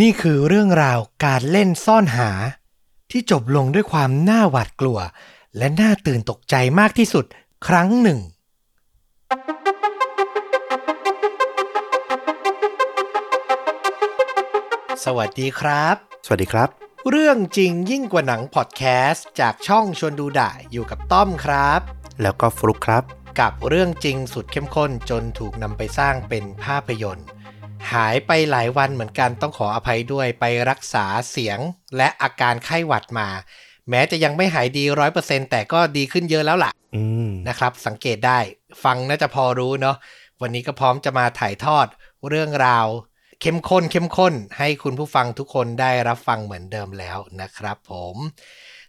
นี่คือเรื่องราวการเล่นซ่อนหา ที่จบลงด้วยความน่าหวาดกลัว และน่าตื่นตกใจมากที่สุดครั้งหนึ่ง สวัสดีครับ สวัสดีครับ เรื่องจริงยิ่งกว่าหนังพอดแคสต์จากช่องชวนดูด่าอยู่กับต้อมครับ แล้วก็ฟลุกครับ กับเรื่องจริงสุดเข้มข้นจนถูกนำไปสร้างเป็นภาพยนตร์ หายไปหลายวันเหมือนกันต้องขออภัยด้วยไปรักษาเสียงและอาการไข้หวัดมา แม้จะยังไม่หายดีร้อยเปอร์เซ็นแต่ก็ดีขึ้นเยอะแล้วล่ะอืมนะครับ สังเกตได้ ฟังน่าจะพอรู้เนาะวันนี้ก็พร้อมจะมาถ่ายทอดเรื่องราว เข้มข้นเข้มข้น ให้คุณผู้ฟังทุกคนได้รับฟังเหมือนเดิมแล้วนะครับผม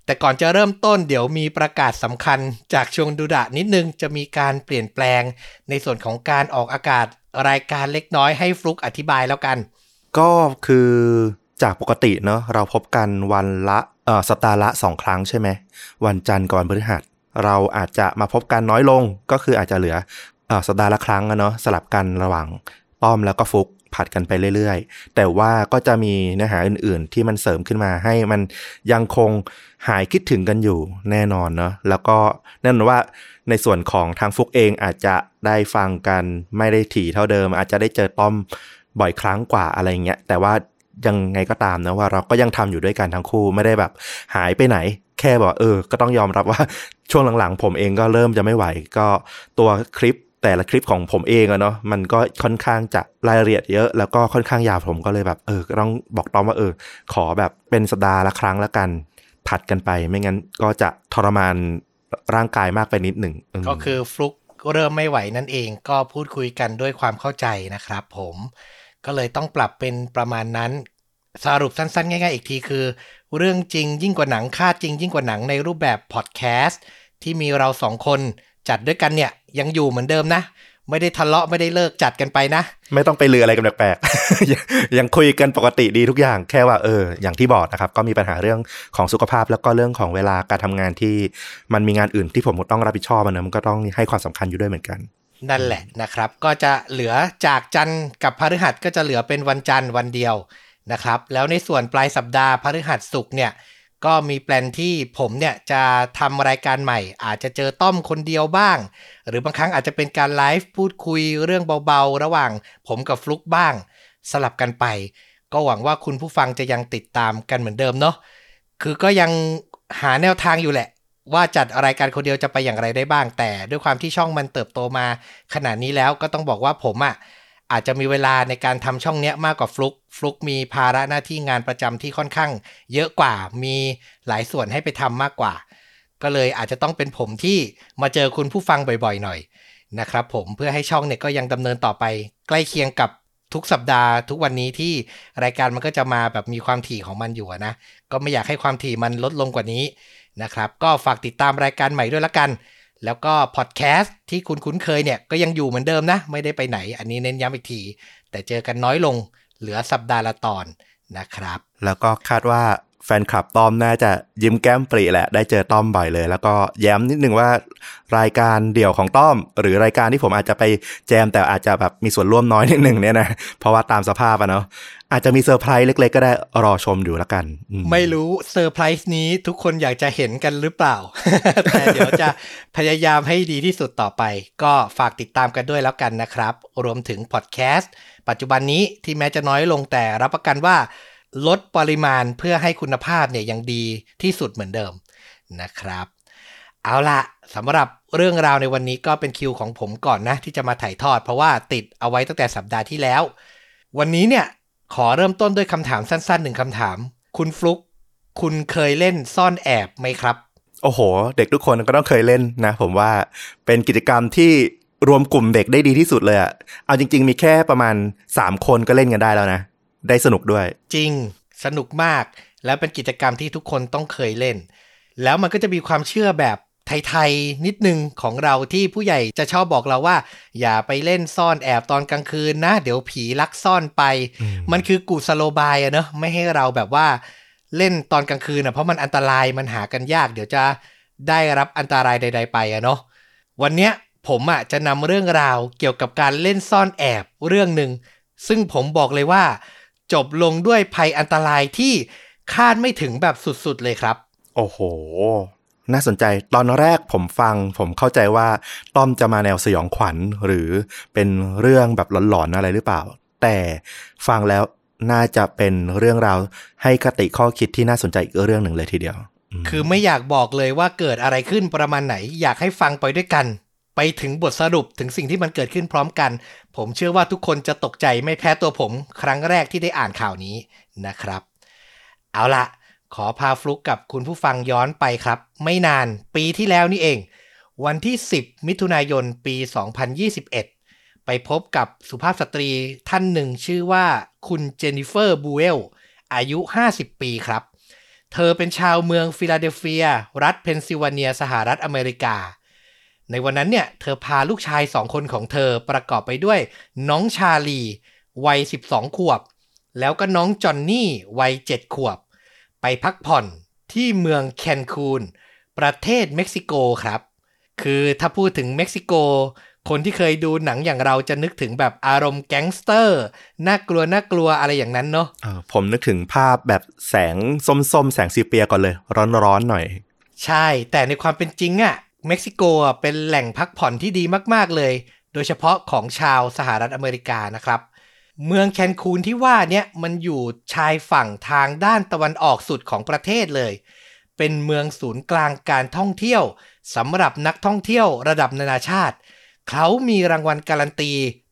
แต่ก่อนจะเริ่มต้นเดี๋ยวมีประกาศสำคัญจากช่วงดูดะนิดนึงจะมีการเปลี่ยนแปลง ในส่วนของการออกอากาศรายการเล็กน้อยให้ฟลุกอธิบายแล้วกัน ก็คือจากปกติเนอะเราพบกันวันละเออสัปดาห์ละสองครั้งใช่ไหม วันจันทร์กับวันพฤหัส เราอาจจะมาพบกันน้อยลงก็คืออาจจะเหลืออสัปดาห์ละครั้งอะเนาะสลับกันระหว่างต้อมแล้วก็ฟุก ผัดกันไปเรื่อยๆ แต่ว่าก็จะมีเนื้อหาอื่นๆ ที่มันเสริมขึ้นมาให้มันยังคงหายคิดถึงกันอยู่แน่นอนเนาะแล้วก็แน่นอนว่าในส่วนของทางฟุกเองอาจจะได้ฟังกันไม่ได้ถี่เท่าเดิม อาจจะได้เจอต้อมบ่อยครั้งกว่าอะไรเงี้ยแต่ว่ายังไงก็ตามนะว่าเราก็ยังทำอยู่ด้วยกันทั้งคู่ไม่ได้แบบหายไปไหน แค่บอกเออ ก็ต้องยอมรับว่าช่วงหลังๆ ผมเองก็เริ่มจะไม่ไหว ก็ตัวคลิป แต่ละคลิปของผมเองอะเนาะมันก็ค่อนข้างจะรายละเอียดเยอะ แล้วก็ค่อนข้างยาวผมก็เลยแบบเออต้องบอกต้อมว่าเออ ขอแบบเป็นสัปดาห์ละครั้งละกันผัดกันไป ไม่งั้นก็จะทรมานร่างกายมากไปนิดหนึ่งก็คือฟลุกเริ่มไม่ไหวนั่นเองก็พูดคุยกันด้วยความเข้าใจนะครับผมก็เลยต้องปรับเป็นประมาณนั้น สรุปสั้นๆ ง่ายๆ อีกทีคือ เรื่องจริงยิ่งกว่าหนังค่าจริงยิ่งกว่าหนังในรูปแบบพอดแคสต์ที่มีเราสองคน จัดด้วยกันเนี่ยยังอยู่เหมือนเดิมนะ ไม่ได้ทะเลาะไม่ได้เลิกจัดกันไปนะ ไม่ต้องไปเลืออะไรกันแปลกๆยังยังคุยกันปกติดีทุกอย่างแค่ว่าเออ อย่างที่บอกนะครับ ก็มีปัญหาเรื่องของสุขภาพแล้วก็เรื่องของเวลาการทำงานที่มันมีงานอื่นที่ผมต้องรับผิดชอบมันนะมันก็ต้องให้ความสำคัญอยู่ด้วยเหมือนกันนั่นแหละนะครับ ก็จะเหลือจากจันทร์กับพฤหัสก็จะเหลือเป็นวันจันทร์วันเดียวนะครับ แล้วในส่วนปลายสัปดาห์พฤหัสศุกร์เนี่ย ก็มีแปลนที่ผมเนี่ยจะทำรายการใหม่ อาจจะเจอต้อมคนเดียวบ้าง หรือบางครั้งอาจจะเป็นการไลฟ์พูดคุยเรื่องเบาๆ ระหว่างผมกับฟลุกบ้าง สลับกันไป ก็หวังว่าคุณผู้ฟังจะยังติดตามกันเหมือนเดิมเนาะคือก็ยังหาแนวทางอยู่แหละ ว่าจัดรายการคนเดียวจะไปอย่างไรได้บ้าง แต่ด้วยความที่ช่องมันเติบโตมา ขนาดนี้แล้วก็ต้องบอกว่าผมอะ่ะ อาจจะมีเวลาในการทำช่องเนี้ยมากกว่าฟลุกฟลุกมีภาระหน้าที่งานประจำที่ค่อนข้าง เยอะกว่ามีหลายส่วนให้ไปทำมากกว่า ก็เลยอาจจะต้องเป็นผมที่มาเจอคุณผู้ฟังบ่อยๆ หน่อยนะครับผมเพื่อให้ช่องเนี่ยก็ยังดำเนินต่อไป ใกล้เคียงกับทุกสัปดาห์ทุกวันนี้ที่รายการมันก็จะมาแบบมีความถี่ของมันอยู่นะ ก็ไม่อยากให้ความถี่มันลดลงกว่านี้นะครับ ก็ฝากติดตามรายการใหม่ด้วยละกัน แล้วก็พอดแคสต์ที่คุณคุ้นเคยเนี่ยก็ยังอยู่เหมือนเดิมนะ ไม่ได้ไปไหน อันนี้เน้นย้ำอีกที แต่เจอกันน้อยลงเหลือสัปดาห์ละตอนนะครับ แล้วก็คาดว่า แฟนคลับต้อมน่าจะยิ้มแก้มปรีแหละ ได้เจอต้อมบ่อยเลย แล้วก็แย้มนิดนึงว่ารายการเดี่ยวของต้อม หรือรายการที่ผมอาจจะไปแจม แต่อาจจะแบบมีส่วนร่วมน้อยนิดหนึ่งเนี่ยนะ เพราะว่าตามสภาพอะเนาะอาจจะมีเซอร์ไพรส์เล็กๆ ก็ได้รอชมอยู่แล้วกัน ไม่รู้เซอร์ไพรส์นี้ทุกคนอยากจะเห็นกันหรือเปล่า แต่เดี๋ยวจะพยายามให้ดีที่สุดต่อไป ก็ฝากติดตามกันด้วยแล้วกันนะครับ รวมถึงพอดแคสต์ปัจจุบันนี้ที่แม้จะน้อยลงแต่รับประกันว่า ลดปริมาณเพื่อให้คุณภาพเนี่ยยังดีที่สุดเหมือนเดิมนะครับ เอาละสำหรับเรื่องราวในวันนี้ก็เป็นคิวของผมก่อนนะ ที่จะมาถ่ายทอด เพราะว่าติดเอาไว้ตั้งแต่สัปดาห์ที่แล้ว วันนี้เนี่ยขอเริ่มต้นด้วยคำถามสั้นๆหนึ่งคำถาม คุณฟลุกคุณเคยเล่นซ่อนแอบไหมครับ โอ้โห เด็กทุกคนก็ต้องเคยเล่นนะ ผมว่าเป็นกิจกรรมที่รวมกลุ่มเด็กได้ดีที่สุดเลยอะเอาจริง ๆ มีแค่ประมาณ 3 คนก็เล่นกันได้แล้วนะ ได้สนุกด้วย จริงสนุกมาก แล้วเป็นกิจกรรมที่ทุกคนต้องเคยเล่น แล้วมันก็จะมีความเชื่อแบบไทยๆนิดนึงของเราที่ผู้ใหญ่จะชอบบอกเราว่า อย่าไปเล่นซ่อนแอบตอนกลางคืนนะ เดี๋ยวผีลักซ่อนไปอืมมันคือกุศโลบายอะเนอะไม่ให้เราแบบว่าเล่นตอนกลางคืนอะเพราะมันอันตรายมันหากันยาก เดี๋ยวจะได้รับอันตรายใด ๆ ไปอะเนาะวันเนี้ยผมอะจะนำเรื่องราวเกี่ยวกับการเล่นซ่อนแอบเรื่องหนึ่งซึ่งผมบอกเลยว่า จบลงด้วยภัยอันตรายที่คาดไม่ถึงแบบสุดๆเลยครับ โอ้โห น่าสนใจตอนแรกผมฟัง ผมเข้าใจว่าต้อมจะมาแนวสยองขวัญหรือเป็นเรื่องแบบหลอนๆอะไรหรือเปล่า แต่ฟังแล้วน่าจะเป็นเรื่องราวให้คติข้อคิดที่น่าสนใจอีกเรื่องหนึ่งเลยทีเดียว คือไม่อยากบอกเลยว่าเกิดอะไรขึ้นประมาณไหน อยากให้ฟังไปด้วยกัน ไปถึงบทสรุปถึงสิ่งที่มันเกิดขึ้นพร้อมกัน ผมเชื่อว่าทุกคนจะตกใจไม่แพ้ตัวผมครั้งแรกที่ได้อ่านข่าวนี้นะครับ เอาละขอพาฟลุกกับคุณผู้ฟังย้อนไปครับ ไม่นานปีที่แล้วนี่เอง วันที่ 10 มิถุนายนปี 2021 ไปพบกับสุภาพสตรีท่านหนึ่งชื่อว่าคุณเจนิเฟอร์บูเวลอายุ 50 ปีครับ เธอเป็นชาวเมืองฟิลาเดลเฟีย รัฐเพนซิลเวเนีย สหรัฐอเมริกา ในวันนั้นเนี่ยเธอพาลูกชายสองคนของเธอประกอบไปด้วย น้องชาลี วัย 12 ขวบ แล้วก็น้องจอนนี่ วัย 7 ขวบ ไปพักผ่อนที่เมืองแคนคูน ประเทศเม็กซิโกครับ คือถ้าพูดถึงเม็กซิโก คนที่เคยดูหนังอย่างเราจะนึกถึงแบบอารมณ์แก๊งสเตอร์ น่ากลัวน่ากลัวอะไรอย่างนั้นเนาะเออผมนึกถึงภาพแบบแสงส้มๆ แสง sepia ก่อนเลย ร้อนๆหน่อย ใช่ แต่ในความเป็นจริงอะ เม็กซิโกอะเป็นแหล่งพักผ่อนที่ดีมาก ๆ เลย โดยเฉพาะของชาวสหรัฐอเมริกานะครับ เมืองแคนคูนที่ว่าเนี่ยมันอยู่ชายฝั่งทางด้านตะวันออกสุดของประเทศเลย เป็นเมืองศูนย์กลางการท่องเที่ยวสำหรับนักท่องเที่ยวระดับนานาชาติ เขามีรางวัลการันตี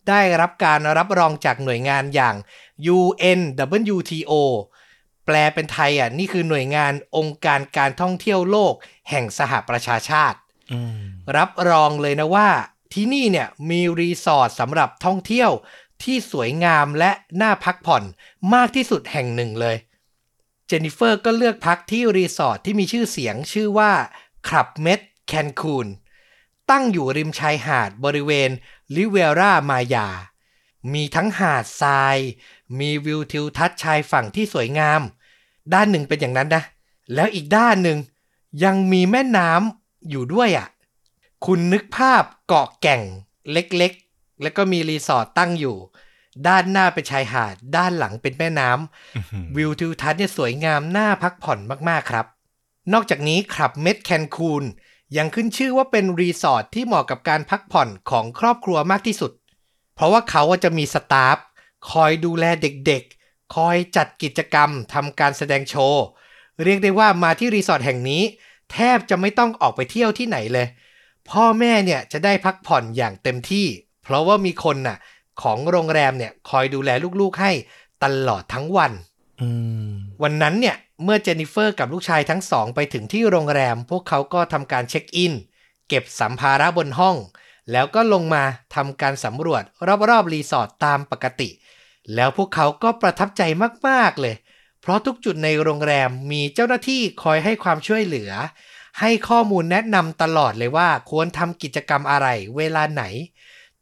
ได้รับการรับรองจากหน่วยงานอย่าง UNWTO แปลเป็นไทยอะนี่คือหน่วยงานองค์การการท่องเที่ยวโลก แห่งสหประชาชาติ รับรองเลยนะว่า ที่นี่เนี่ยมีรีสอร์ทสำหรับท่องเที่ยวที่สวยงามและน่าพักผ่อนมากที่สุดแห่งหนึ่งเลย เจนนิเฟอร์ก็เลือกพักที่รีสอร์ทที่มีชื่อเสียงชื่อว่าคลับเม็ดแคนคูนตั้งอยู่ริมชายหาดบริเวณลิเวรามายา มีทั้งหาดทราย มีวิวทิวทัศน์ชายฝั่งที่สวยงาม ด้านหนึ่งเป็นอย่างนั้นนะ แล้วอีกด้านหนึ่งยังมีแม่น้ำ อยู่ด้วยอะ คุณนึกภาพเกาะแก่งเล็กๆ แล้วก็มีรีสอร์ทตั้งอยู่ ด้านหน้าเป็นชายหาด ด้านหลังเป็นแม่น้ำวิวทิวทัศน์เนี่ยสวยงามน่าพักผ่อนมากๆครับ นอกจากนี้คลับเมดแคนคูนยังขึ้นชื่อว่าเป็นรีสอร์ทที่เหมาะกับการพักผ่อนของครอบครัวมากที่สุด เพราะว่าเขาจะมีสตาฟคอยดูแลเด็กๆ คอยจัดกิจกรรมทำการแสดงโชว์ เรียกได้ว่ามาที่รีสอร์ทแห่งนี้ แทบจะไม่ต้องออกไปเที่ยวที่ไหนเลย พ่อแม่เนี่ยจะได้พักผ่อนอย่างเต็มที่ เพราะว่ามีคนน่ะ ของโรงแรมเนี่ยคอยดูแลลูกๆให้ตลอดทั้งวันอืมวันนั้นเนี่ยเมื่อเจนนิเฟอร์กับลูกชายทั้งสองไปถึงที่โรงแรม พวกเขาก็ทำการเช็คอิน เก็บสัมภาระบนห้อง แล้วก็ลงมาทำการสำรวจรอบๆรีสอร์ทตามปกติ แล้วพวกเขาก็ประทับใจมากๆเลยเพราะทุกจุดในโรงแรมมีเจ้าหน้าที่คอยให้ความช่วยเหลือ ให้ข้อมูลแนะนำตลอดเลยว่าควรทำกิจกรรมอะไร เวลาไหน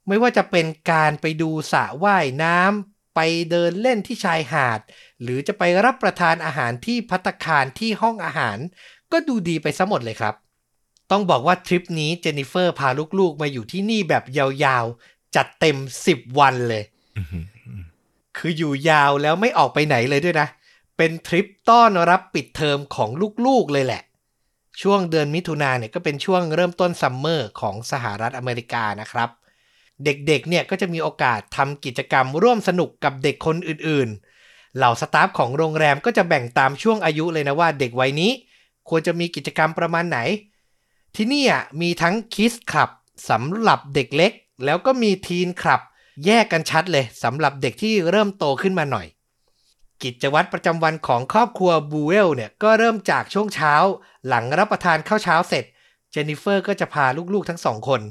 ไม่ว่าจะเป็นการไปดูสระว่ายน้ำไปเดินเล่นที่ชายหาด หรือจะไปรับประทานอาหารที่พัตตาคารที่ห้องอาหาร ก็ดูดีไปซะหมดเลยครับ ต้องบอกว่าทริปนี้เจนนิเฟอร์พาลูกๆ มาอยู่ที่นี่แบบยาวๆ จัดเต็ม 10 วันเลยอืมคืออยู่ยาวแล้วไม่ออกไปไหนเลยด้วยนะ เป็นทริปต้อนรับปิดเทอมของลูกๆเลยแหละ ช่วงเดือนมิถุนาเนี่ยก็เป็นช่วงเริ่มต้น summer ของสหรัฐอเมริกานะครับ เด็กๆเนี่ยก็จะมีโอกาสทำกิจกรรมร่วมสนุกกับเด็กคนอื่นๆ เหล่า staff ของโรงแรมก็จะแบ่งตามช่วงอายุเลยนะว่าเด็กวัยนี้ ควรจะมีกิจกรรมประมาณไหน ที่นี่มีทั้ง kids club สำหรับเด็กเล็ก แล้วก็มี teen club แยกกันชัดเลยสำหรับเด็กที่เริ่มโตขึ้นมาหน่อย กิจวัตรประจำวันของครอบครัวบูเวลเนี่ยก็เริ่มจากช่วงเช้า หลังรับประทานข้าวเช้าเสร็จ เจนนิเฟอร์ก็จะพาลูกๆทั้งสองคน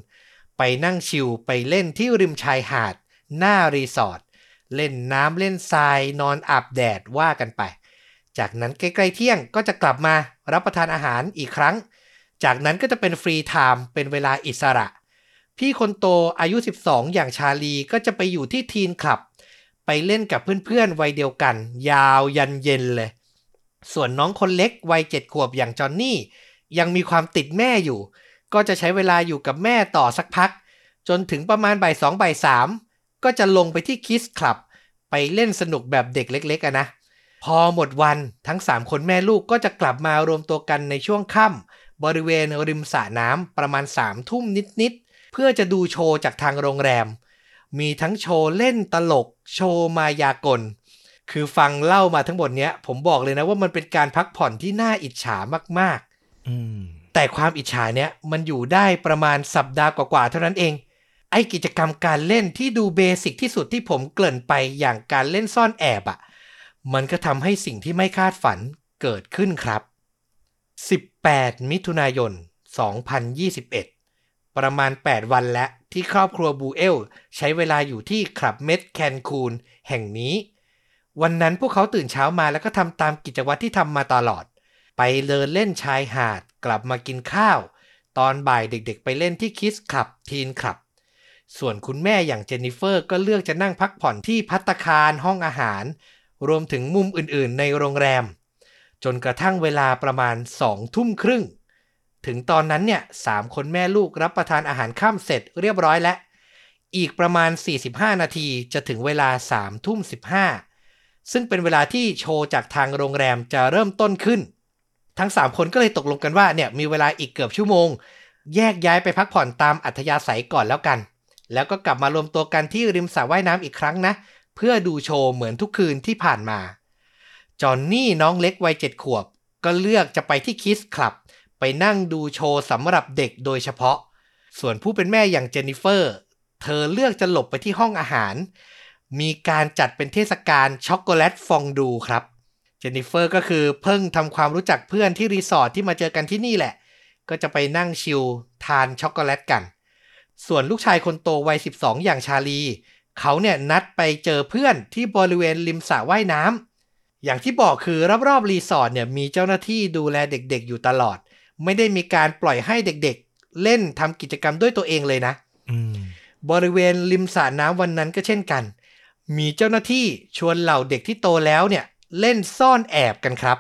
ไปนั่ง chill ไปเล่นที่ริมชายหาด หน้ารีสอร์ทเล่นน้ำเล่นทรายนอนอาบแดดว่ากันไป จากนั้นใกล้ๆเที่ยงก็จะกลับมารับประทานอาหารอีกครั้ง จากนั้นก็จะเป็น free time เป็นเวลาอิสระ พี่คนโตอายุ 12 อย่างชาลีก็จะไปอยู่ที่ teen club ไปเล่นกับเพื่อนๆวัยเดียวกัน ยาวยันเย็นเลย ส่วนน้องคนเล็กวัยเจ็ดขวบอย่างจอนนี่ ยังมีความติดแม่อยู่ ก็จะใช้เวลาอยู่กับแม่ต่อสักพัก จนถึงประมาณบ่ายสองบ่ายสามก็จะลงไปที่ kids club ไปเล่นสนุกแบบเด็กเล็กๆอะนะ พอหมดวันทั้ง 3 คนแม่ลูกก็จะกลับมารวมตัวกันในช่วงค่ำบริเวณริมสระน้ำประมาณ3ามทุ่มนิดๆเพื่อจะดูโชว์จากทางโรงแรม มีทั้งโชว์เล่นตลก โชว์มายากล คือฟังเล่ามาทั้งหมดเนี้ย ผมบอกเลยนะว่ามันเป็นการพักผ่อนที่น่าอิจฉามากๆอืมแต่ความอิจฉาเนี้ยมันอยู่ได้ประมาณสัปดาห์กว่าๆเท่านั้นเอง ไอกิจกรรมการเล่นที่ดูเบสิกที่สุดที่ผมเกริ่นไปอย่างการเล่นซ่อนแอบอะ่ะ มันก็ทำให้สิ่งที่ไม่คาดฝันเกิดขึ้นครับ 18 มิถุนายน 2021 ประมาณ 8 วันและ ที่ครอบครัวบูเอล ใช้เวลาอยู่ที่คลับเม็ดแคนคูนแห่งนี้ วันนั้นพวกเขาตื่นเช้ามาแล้วก็ทำตามกิจวัตรที่ทำมาตลอด ไปเดินเล่นชายหาดกลับมากินข้าว ตอนบ่ายเด็กๆ ไปเล่นที่คิสคลับทีนคลับ ส่วนคุณแม่อย่างเจนนิเฟอร์ก็เลือกจะนั่งพักผ่อนที่พัตคารห้องอาหาร รวมถึงมุมอื่นๆ ในโรงแรม จนกระทั่งเวลาประมาณสองทุ่มครึ่ง ถึงตอนนั้นเนี่ยสามคนแม่ลูกรับประทานอาหารค่ำเสร็จเรียบร้อยแล้ว อีกประมาณ 45 นาทีจะถึงเวลา3ทุ่ม15 ซึ่งเป็นเวลาที่โชว์จากทางโรงแรมจะเริ่มต้นขึ้น ทั้ง 3 คนก็เลยตกลงกันว่าเนี่ยมีเวลาอีกเกือบชั่วโมง แยกย้ายไปพักผ่อนตามอัธยาศัยก่อนแล้วกัน แล้วก็กลับมารวมตัวกันที่ริมสระว่ายน้ำอีกครั้งนะ เพื่อดูโชว์เหมือนทุกคืนที่ผ่านมาจอนนี่น้องเล็กวัยเจ็ดขวบ ก็เลือกจะไปที่คิสคลับ ไปนั่งดูโชว์สำหรับเด็กโดยเฉพาะ ส่วนผู้เป็นแม่อย่างเจนนิเฟอร์ เธอเลือกจะหลบไปที่ห้องอาหาร มีการจัดเป็นเทศกาลช็อกโกแลตฟองดูครับ เจนนิเฟอร์ก็คือเพิ่งทำความรู้จักเพื่อนที่รีสอร์ทที่มาเจอกันที่นี่แหละ ก็จะไปนั่ง chill ทานช็อกโกแลตกัน ส่วนลูกชายคนโตวัย 12 อย่างชาลี เขาเนี่ยนัดไปเจอเพื่อนที่บริเวณริมสระว่ายน้ำอย่างที่บอกคือรอบๆรีสอร์ทเนี่ยมีเจ้าหน้าที่ดูแลเด็กๆอยู่ตลอด ไม่ได้มีการปล่อยให้เด็กๆ เล่นทำกิจกรรมด้วยตัวเองเลยนะอืมบริเวณริมสระน้ำวันนั้นก็เช่นกัน มีเจ้าหน้าที่ชวนเหล่าเด็กที่โตแล้วเนี่ย เล่นซ่อนแอบกันครับ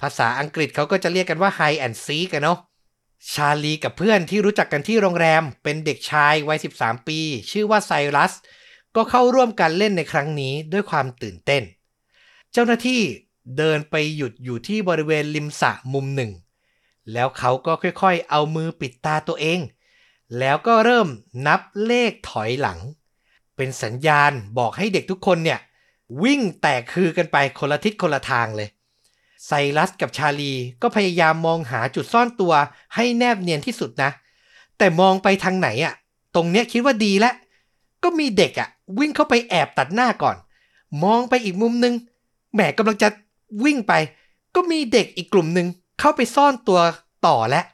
ภาษาอังกฤษเขาก็จะเรียกกันว่า hide and seek กันเนาะชาลีกับเพื่อนที่รู้จักกันที่โรงแรม เป็นเด็กชายวัย 13 ปี ชื่อว่าไซรัส ก็เข้าร่วมการเล่นในครั้งนี้ด้วยความตื่นเต้น เจ้าหน้าที่เดินไปหยุดอยู่ที่บริเวณริมสระมุมหนึ่ง แล้วเขาก็ค่อยๆ เอามือปิดตาตัวเอง แล้วก็เริ่มนับเลขถอยหลัง เป็นสัญญาณบอกให้เด็กทุกคนเนี่ย วิ่งแตกคือกันไปคนละทิศคนละทางเลย ไซรัสกับชาลีก็พยายามมองหาจุดซ่อนตัวให้แนบเนียนที่สุดนะ แต่มองไปทางไหนอะ่ะ ตรงเนี้ยคิดว่าดีแล้ว ก็มีเด็กอะ่ะ วิ่งเข้าไปแอบตัดหน้าก่อน มองไปอีกมุมนึง แหมกำลังจะวิ่งไป ก็มีเด็กอีกกลุ่มหนึ่ง เข้าไปซ่อนตัวต่อแล้ว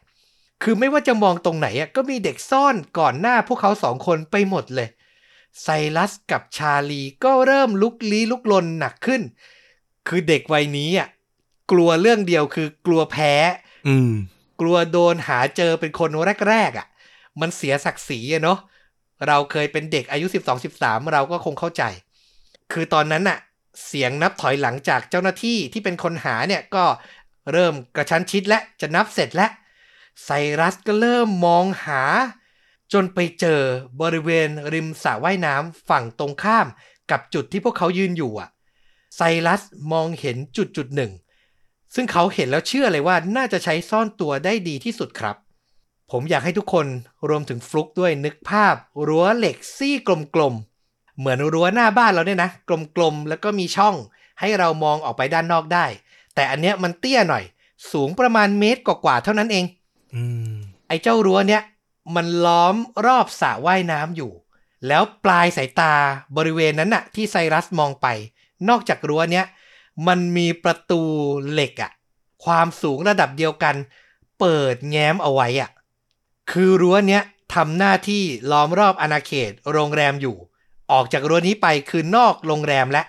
คือไม่ว่าจะมองตรงไหนอะก็มีเด็กซ่อนก่อนหน้าพวกเขาสองคนไปหมดเลย ไซรัสกับชาลีก็เริ่มลุกลี้ลุกลนหนักขึ้น คือเด็กวัยนี้อะกลัวเรื่องเดียวคือกลัวแพ้ อืม กลัวโดนหาเจอเป็นคนแรกๆอะ มันเสียศักดิ์ศรีอะเนาะเราเคยเป็นเด็กอายุ 12-13 เราก็คงเข้าใจ คือตอนนั้นน่ะ เสียงนับถอยหลังจากเจ้าหน้าที่ที่เป็นคนหาเนี่ยก็ เริ่มกระชั้นชิดและจะนับเสร็จแล้วไซรัสก็เริ่มมองหา จนไปเจอบริเวณริมสระว่ายน้ำฝั่งตรงข้ามกับจุดที่พวกเขายืนอยู่อะไซรัสมองเห็นจุดจุดหนึ่ง ซึ่งเขาเห็นแล้วเชื่อเลยว่าน่าจะใช้ซ่อนตัวได้ดีที่สุดครับ ผมอยากให้ทุกคนรวมถึงฟลุกด้วยนึกภาพ รั้วเหล็กซี่กลมๆ เหมือนรั้วหน้าบ้านเราเนี่ยนะ กลมๆ แล้วก็มีช่องให้เรามองออกไปด้านนอกได้ แต่อันเนี้ยมันเตี้ยหน่อย สูงประมาณเมตรกว่าๆเท่านั้นเองอืมไอ้เจ้ารั้วเนี้ยมันล้อมรอบสระว่ายน้ำอยู่ แล้วปลายสายตาบริเวณนั้นน่ะ ที่ไซรัสมองไป นอกจากรั้วเนี้ยมันมีประตูเหล็กอะความสูงระดับเดียวกัน เปิดแง้มเอาไว้อะคือรั้วเนี้ยทำหน้าที่ล้อมรอบอาณาเขตโรงแรมอยู่ ออกจากรั้วนี้ไปคือนอกโรงแรมและ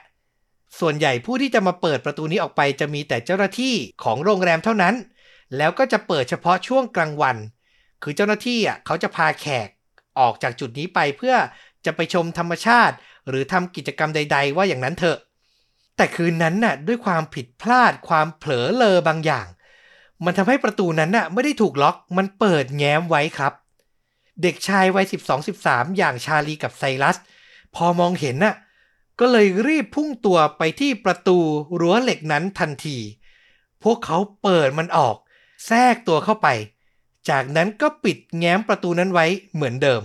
ส่วนใหญ่ผู้ที่จะมาเปิดประตูนี้ออกไปจะมีแต่เจ้าหน้าที่ของโรงแรมเท่านั้น แล้วก็จะเปิดเฉพาะช่วงกลางวัน คือเจ้าหน้าที่อะเขาจะพาแขกออกจากจุดนี้ไปเพื่อจะไปชมธรรมชาติ หรือทำกิจกรรมใด ๆ ว่าอย่างนั้นเถอะ แต่คืนนั้นน่ะด้วยความผิดพลาดความเผลอเลอบางอย่าง มันทำให้ประตูนั้นน่ะไม่ได้ถูกล็อกมันเปิดแง้มไว้ครับ เด็กชายวัย 12-13 อย่างชาลีกับไซรัส พอมองเห็นน่ะ ก็เลยรีบพุ่งตัวไปที่ประตูรั้วเหล็กนั้นทันที พวกเขาเปิดมันออก แทรกตัวเข้าไป จากนั้นก็ปิดแง้มประตูนั้นไว้เหมือนเดิม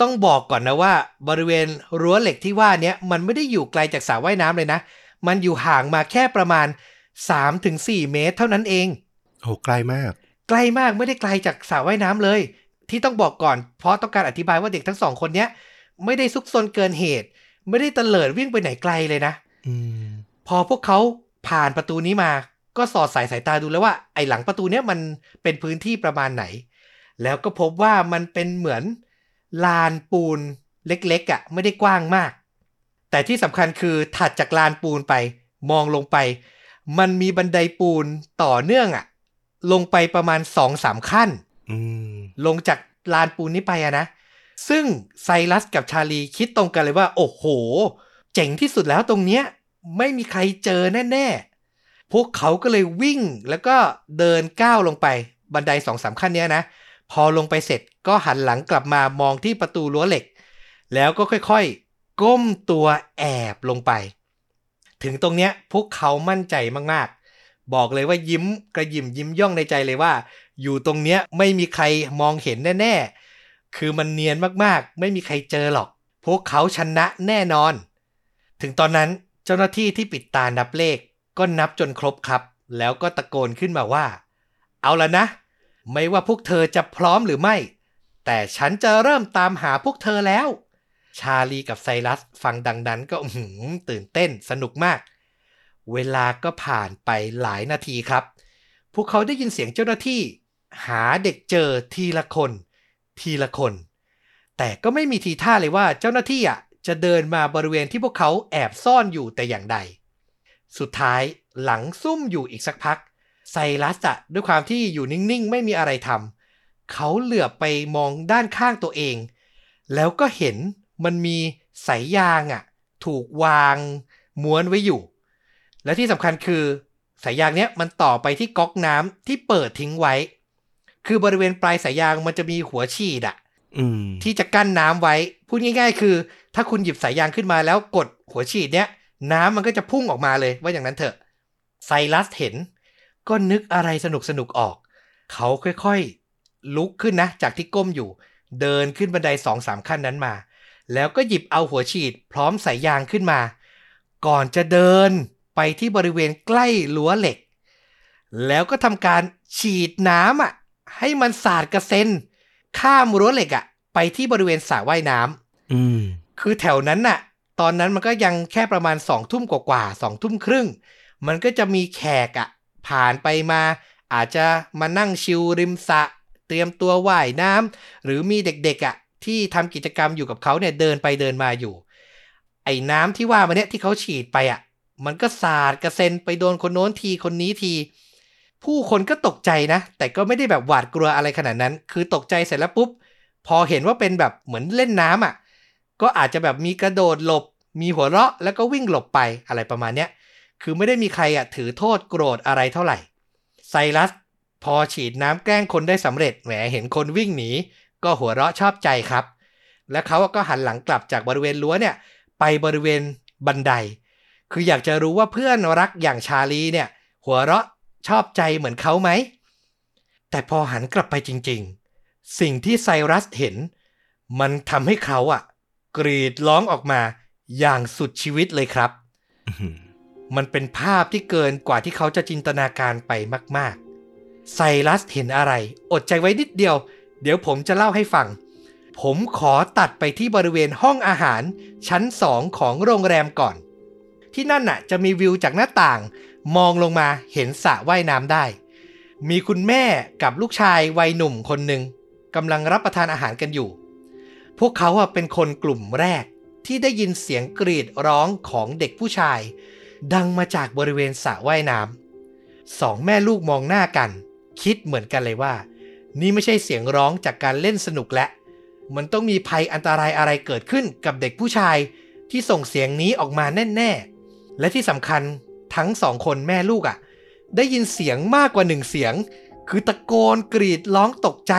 ต้องบอกก่อนนะว่า บริเวณรั้วเหล็กที่ว่าเนี้ยมันไม่ได้อยู่ไกลจากสระว่ายน้ำเลยนะ มันอยู่ห่างมาแค่ประมาณ 3-4 เมตรเท่านั้นเอง โอ้ใกล้มาก ไกลมากไม่ได้ไกลจากสระว่ายน้ำเลย ที่ต้องบอกก่อน เพราะต้องการอธิบายว่าเด็กทั้งสองคนเนี้ยไม่ได้ซุกซนเกินเหตุ ไม่ได้เตลิดวิ่งไปไหนไกลเลยนะอืมพอพวกเขาผ่านประตูนี้มา ก็สอดสายสายตาดูแล้วว่า ไอ้หลังประตูเนี้ยมันเป็นพื้นที่ประมาณไหน แล้วก็พบว่ามันเป็นเหมือนลานปูนเล็กๆอะ่ะ ไม่ได้กว้างมาก แต่ที่สำคัญคือถัดจากลานปูนไป มองลงไป มันมีบันไดปูนต่อเนื่องอะ่ะ ลงไปประมาณสองสามขั้นอืมลงจากลานปูนนี้ไปอะนะ ซึ่งไซรัสกับชาลีคิดตรงกันเลยว่า โอ้โห เจ๋งที่สุดแล้วตรงเนี้ย ไม่มีใครเจอแน่ๆ พวกเขาก็เลยวิ่งแล้วก็เดินก้าวลงไปบันไดสองสามขั้นเนี้ยนะ พอลงไปเสร็จก็หันหลังกลับมามองที่ประตูรั้วเหล็ก แล้วก็ค่อยๆ ก้มตัวแอบลงไป ถึงตรงเนี้ยพวกเขามั่นใจมากๆ บอกเลยว่ายิ้มกระยิมยิ้มย่องในใจเลยว่า อยู่ตรงเนี้ยไม่มีใครมองเห็นแน่ๆ คือมันเนียนมากๆ ไม่มีใครเจอหรอก พวกเขาชนะแน่นอน ถึงตอนนั้นเจ้าหน้าที่ที่ปิดตานับเลข ก็นับจนครบครับ แล้วก็ตะโกนขึ้นมาว่า เอาละนะ ไม่ว่าพวกเธอจะพร้อมหรือไม่ แต่ฉันจะเริ่มตามหาพวกเธอแล้ว ชาลีกับไซรัสฟังดังนั้นก็หืตื่นเต้นสนุกมาก เวลาก็ผ่านไปหลายนาทีครับ พวกเขาได้ยินเสียงเจ้าหน้าที่ หาเด็กเจอทีละคน ทีละคน แต่ก็ไม่มีทีท่าเลยว่าเจ้าหน้าที่อะจะเดินมาบริเวณที่พวกเขาแอบซ่อนอยู่แต่อย่างใด สุดท้ายหลังซุ่มอยู่อีกสักพัก ไซรัสอะด้วยความที่อยู่นิ่งๆ ไม่มีอะไรทำเขาเหลือบไปมองด้านข้างตัวเอง แล้วก็เห็นมันมีสายยางอะถูกวางม้วนไว้อยู่ และที่สำคัญคือสายยางเนี้ยมันต่อไปที่ก๊อกน้ำที่เปิดทิ้งไว้ คือบริเวณปลายสายยางมันจะมีหัวฉีดอะอืมที่จะกั้นน้ำไว้ พูดง่าย ๆ คือ ถ้าคุณหยิบสายยางขึ้นมาแล้วกดหัวฉีดเนี้ยน้ำมันก็จะพุ่งออกมาเลยว่าอย่างนั้นเถอะไซรัสเห็น ก็นึกอะไรสนุกสนุกๆออก เขาค่อยๆ ลุกขึ้นนะ จากที่ก้มอยู่ เดินขึ้นบันไดสองสามขั้นนั้นมา แล้วก็หยิบเอาหัวฉีด พร้อมสายยางขึ้นมา ก่อนจะเดินไปที่บริเวณใกล้รั้วเหล็ก แล้วก็ทำการฉีดน้ำอะ ให้มันสาดกระเซ็นข้ามรั้วเหล็กอะไปที่บริเวณสระว่ายน้ำอืมคือแถวนั้นน่ะ ตอนนั้นมันก็ยังแค่ประมาณสองทุ่มกว่าๆสองทุ่มครึ่ง มันก็จะมีแขกอะผ่านไปมา อาจจะมานั่งชิลริมสระเตรียมตัวว่ายน้ำหรือมีเด็กๆอะที่ทำกิจกรรมอยู่กับเขาเนี่ยเดินไปเดินมาอยู่ ไอ้น้ำที่ว่ามาเนี่ยที่เขาฉีดไปอะมันก็สาดกระเซ็นไปโดนคนโน้นทีคนนี้ที ผู้คนก็ตกใจนะ แต่ก็ไม่ได้แบบหวาดกลัวอะไรขนาดนั้น คือตกใจเสร็จแล้วปุ๊บ พอเห็นว่าเป็นแบบเหมือนเล่นน้ำอะ ก็อาจจะแบบมีกระโดดหลบ มีหัวเราะแล้วก็วิ่งหลบไปอะไรประมาณเนี้ย คือไม่ได้มีใครอะถือโทษโกรธอะไรเท่าไหร่ ไซรัส พอฉีดน้ำแกล้งคนได้สำเร็จ แหมเห็นคนวิ่งหนี ก็หัวเราะชอบใจครับ แล้วเขาก็หันหลังกลับจากบริเวณรั้วเนี่ย ไปบริเวณบันได คืออยากจะรู้ว่าเพื่อนรักอย่างชาลีเนี่ย หัวเราะ ชอบใจเหมือนเขาไหม แต่พอหันกลับไปจริงๆ สิ่งที่ไซรัสเห็น มันทำให้เขาอะกรีดร้องออกมาอย่างสุดชีวิตเลยครับอื้อหือมันเป็นภาพที่เกินกว่าที่เขาจะจินตนาการไปมากๆ ไซรัสเห็นอะไร อดใจไว้นิดเดียว เดี๋ยวผมจะเล่าให้ฟัง ผมขอตัดไปที่บริเวณห้องอาหารชั้นสองของโรงแรมก่อน ที่นั่นน่ะจะมีวิวจากหน้าต่าง มองลงมาเห็นสระว่ายน้ำได้ มีคุณแม่กับลูกชายวัยหนุ่มคนหนึ่งกำลังรับประทานอาหารกันอยู่ พวกเขาอะเป็นคนกลุ่มแรกที่ได้ยินเสียงกรีดร้องของเด็กผู้ชาย ดังมาจากบริเวณสระว่ายน้ำสองแม่ลูกมองหน้ากัน คิดเหมือนกันเลยว่า นี่ไม่ใช่เสียงร้องจากการเล่นสนุกและมันต้องมีภัยอันตรายอะไรเกิดขึ้นกับเด็กผู้ชายที่ส่งเสียงนี้ออกมาแน่ ๆ และที่สำคัญ ทั้งสองคนแม่ลูกอะ่ะ ได้ยินเสียงมากกว่าหนึ่งเสียง คือตะโกนกรีดร้องตกใจ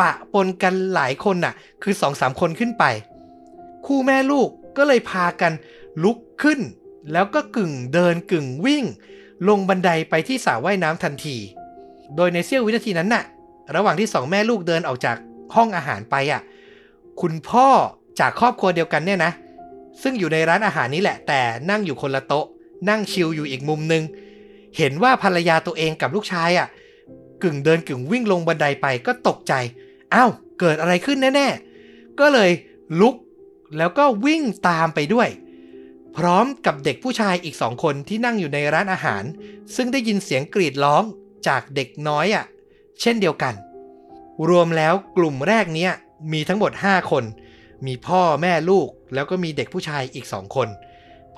ปะปนกันหลายคนน่ะ คือสองสามคนขึ้นไป คู่แม่ลูกก็เลยพากันลุกขึ้น แล้วก็กึ่งเดินกึ่งวิ่ง ลงบันไดไปที่สระว่ายน้ำทันที โดยในเสี้ยววินาทีนั้นน่ะ ระหว่างที่สองแม่ลูกเดินออกจากห้องอาหารไปอะคุณพ่อจากครอบครัวเดียวกันเนี่ยนะ ซึ่งอยู่ในร้านอาหารนี้แหละแต่นั่งอยู่คนละโต๊ะ นั่งชิลอยู่อีกมุมหนึ่งเห็นว่าภรรยาตัวเองกับลูกชายอะ กึ่งเดินกึ่งวิ่งลงบันไดไปก็ตกใจอ้าวเกิดอะไรขึ้นแน่ๆ ก็เลยลุกแล้วก็วิ่งตามไปด้วย พร้อมกับเด็กผู้ชายอีกสองคนที่นั่งอยู่ในร้านอาหาร ซึ่งได้ยินเสียงกรีดร้องจากเด็กน้อยอะ เช่นเดียวกัน รวมแล้วกลุ่มแรกเนี้ยมีทั้งหมด 5 คน มีพ่อแม่ลูกแล้วก็มีเด็กผู้ชายอีกสองคน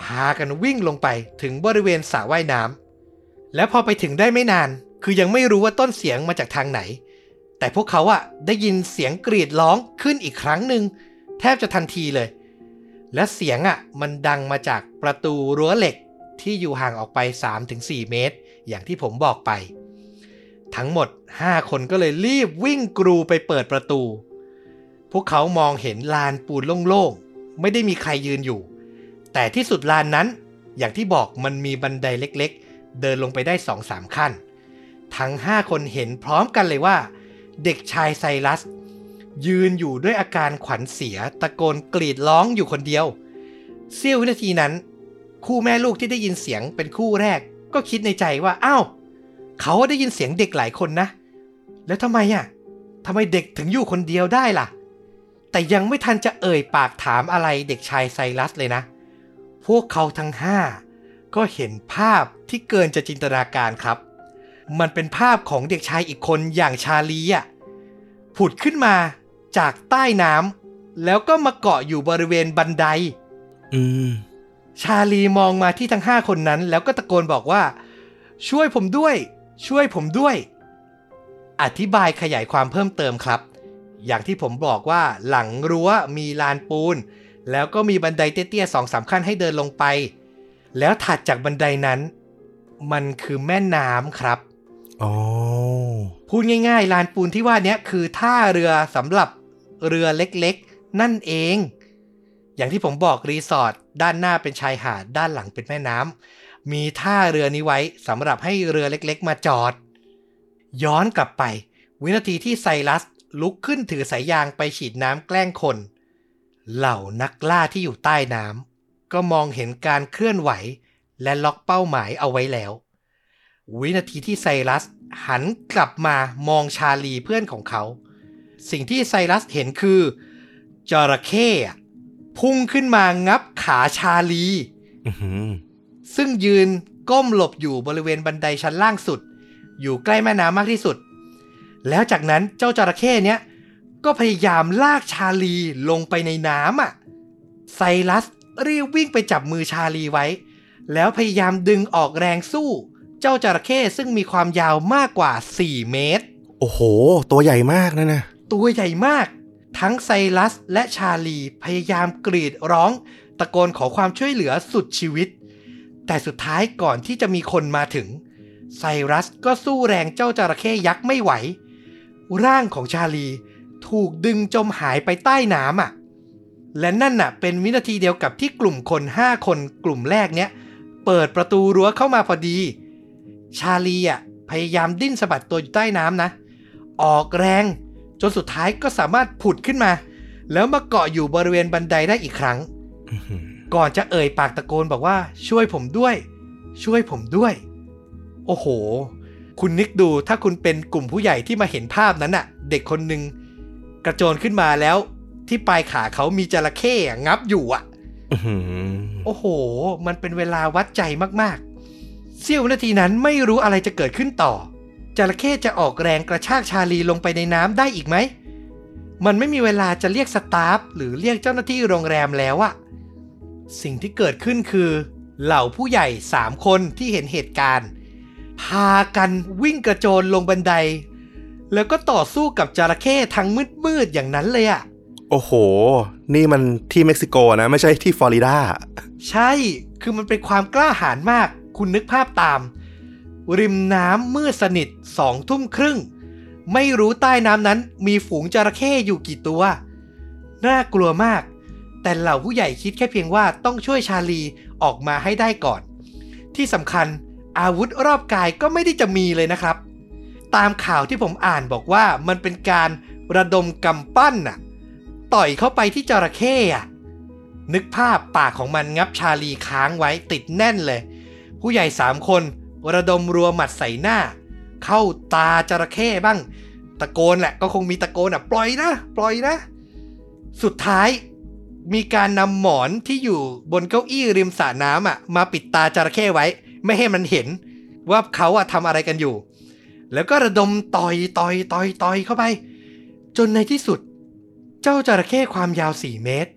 พากันวิ่งลงไปถึงบริเวณสระว่ายน้ำและพอไปถึงได้ไม่นาน คือยังไม่รู้ว่าต้นเสียงมาจากทางไหน แต่พวกเขาอะได้ยินเสียงกรีดร้องขึ้นอีกครั้งหนึ่งแทบจะทันทีเลย และเสียงอะมันดังมาจากประตูรั้วเหล็กที่อยู่ห่างออกไป 3-4 เมตร อย่างที่ผมบอกไป ทั้งหมด 5 คนก็เลยรีบวิ่งกรูไปเปิดประตู พวกเขามองเห็นลานปูนโล่งๆ ไม่ได้มีใครยืนอยู่ แต่ที่สุดลานนั้น อย่างที่บอกมันมีบันไดเล็กๆ เดินลงไปได้2-3ขั้น ทั้ง5คนเห็นพร้อมกันเลยว่า เด็กชายไซรัส ยืนอยู่ด้วยอาการขวัญเสียตะโกนกรีดร้องอยู่คนเดียวเสี้ยววินาทีนั้น คู่แม่ลูกที่ได้ยินเสียงเป็นคู่แรก ก็คิดในใจว่าอ้าวเขาได้ยินเสียงเด็กหลายคนนะ แล้วทำไมอะทำไมเด็กถึงอยู่คนเดียวได้ล่ะ แต่ยังไม่ทันจะเอ่ยปากถามอะไรเด็กชายไซรัสเลยนะ พวกเขาทั้งห้าก็เห็นภาพที่เกินจะจินตนาการครับ มันเป็นภาพของเด็กชายอีกคนอย่างชาลีอะผุดขึ้นมาจากใต้น้ำแล้วก็มาเกาะอยู่บริเวณบันได อืม ชาลีมองมาที่ทั้งห้าคนนั้น แล้วก็ตะโกนบอกว่า ช่วยผมด้วย ช่วยผมด้วย อธิบายขยายความเพิ่มเติมครับ อย่างที่ผมบอกว่าหลังรั้วมีลานปูน แล้วก็มีบันไดเตี้ยๆสองสามขั้นให้เดินลงไป แล้วถัดจากบันไดนั้น มันคือแม่น้ำครับอ๋อพูดง่ายๆลานปูนที่ว่าเนี้ยคือท่าเรือสำหรับเรือเล็กๆ นั่นเอง อย่างที่ผมบอกรีสอร์ทด้านหน้าเป็นชายหาดด้านหลังเป็นแม่น้ำมีท่าเรือนี้ไว้สำหรับให้เรือเล็กๆ มาจอด ย้อนกลับไป วินาทีที่ไซรัสลุกขึ้นถือสายยางไปฉีดน้ำแกล้งคน เหล่านักล่าที่อยู่ใต้น้ำก็มองเห็นการเคลื่อนไหว และล็อกเป้าหมายเอาไว้แล้ว วินาทีที่ไซรัสหันกลับมามองชาลีเพื่อนของเขา สิ่งที่ไซรัสเห็นคือ จระเข้อะพุ่งขึ้นมางับขาชาลีอือหือซึ่งยืนก้มหลบอยู่บริเวณบันไดชั้นล่างสุด อยู่ใกล้แม่น้ำมากที่สุด แล้วจากนั้นเจ้าจระเข้เนี้ย ก็พยายามลากชาลีลงไปในน้ำอะ ไซรัสรีบวิ่งไปจับมือชาลีไว้ แล้วพยายามดึงออกแรงสู้ เจ้าจระเข้ซึ่งมีความยาวมากกว่า 4 เมตร โอ้โห ตัวใหญ่มากนะนะ ตัวใหญ่มาก ทั้งไซรัสและชาลีพยายามกรีดร้องตะโกนขอความช่วยเหลือสุดชีวิต แต่สุดท้ายก่อนที่จะมีคนมาถึง ไซรัสก็สู้แรงเจ้าจระเข้ยักษ์ไม่ไหว ร่างของชาลี ถูกดึงจมหายไปใต้น้ำอะ และนั่นน่ะ เป็นวินาทีเดียวกับที่กลุ่มคน 5 คนกลุ่มแรกเนี้ยเปิดประตูรั้วเข้ามาพอดี ชาลีอะพยายามดิ้นสะบัดตัวอยู่ใต้น้ำนะ ออกแรง จนสุดท้ายก็สามารถผุดขึ้นมา แล้วมาเกาะอยู่บริเวณบันไดได้อีกครั้งอื้อหือก่อนจะเอ่ยปากตะโกนบอกว่าช่วยผมด้วย ช่วยผมด้วย โอ้โห คุณนึกดูถ้าคุณเป็นกลุ่มผู้ใหญ่ที่มาเห็นภาพนั้นน่ะเด็กคนหนึ่ง กระโจนขึ้นมาแล้ว ที่ปลายขาเขามีจระเข้อะงับอยู่อะอื้อหือโอ้โห มันเป็นเวลาวัดใจมากๆ เสี้ยววินาทีนั้นไม่รู้อะไรจะเกิดขึ้นต่อจระเข้จะออกแรงกระชากชาลีลงไปในน้ำได้อีกไหม มันไม่มีเวลาจะเรียกสตาฟหรือเรียกเจ้าหน้าที่โรงแรมแล้วอะสิ่งที่เกิดขึ้นคือ เหล่าผู้ใหญ่สามคนที่เห็นเหตุการณ์ พากันวิ่งกระโจนลงบันได แล้วก็ต่อสู้กับจระเข้ทั้งมืดๆอย่างนั้นเลยอะโอ้โห นี่มันที่เม็กซิโกนะ ไม่ใช่ที่ฟลอริดา ใช่ คือมันเป็นความกล้าหาญมาก คุณนึกภาพตาม ริมน้ำมืดสนิทสองทุ่มครึ่ง ไม่รู้ใต้น้ำนั้นมีฝูงจระเข้อยู่กี่ตัว น่ากลัวมาก แต่เหล่าผู้ใหญ่คิดแค่เพียงว่าต้องช่วยชาลีออกมาให้ได้ก่อน ที่สำคัญอาวุธรอบกายก็ไม่ได้จะมีเลยนะครับ ตามข่าวที่ผมอ่านบอกว่ามันเป็นการระดมกำปั้นน่ะ ต่อยเข้าไปที่จระเข้อะนึกภาพปากของมันงับชาลีค้างไว้ติดแน่นเลย ผู้ใหญ่สามคนระดมรัวหมัดใส่หน้า เข้าตาจระเข้บ้าง ตะโกนแหละก็คงมีตะโกนอะ ปล่อยนะ ปล่อยนะ สุดท้ายมีการนำหมอนที่อยู่บนเก้าอี้ริมสระน้ำอะ มาปิดตาจระเข้ไว้ ไม่ให้มันเห็นว่าเขาอะทำอะไรกันอยู่ แล้วก็ระดมต่อยต่อยต่อยต่อยเข้าไป จนในที่สุด เจ้าจระเข้ความยาว 4 เมตร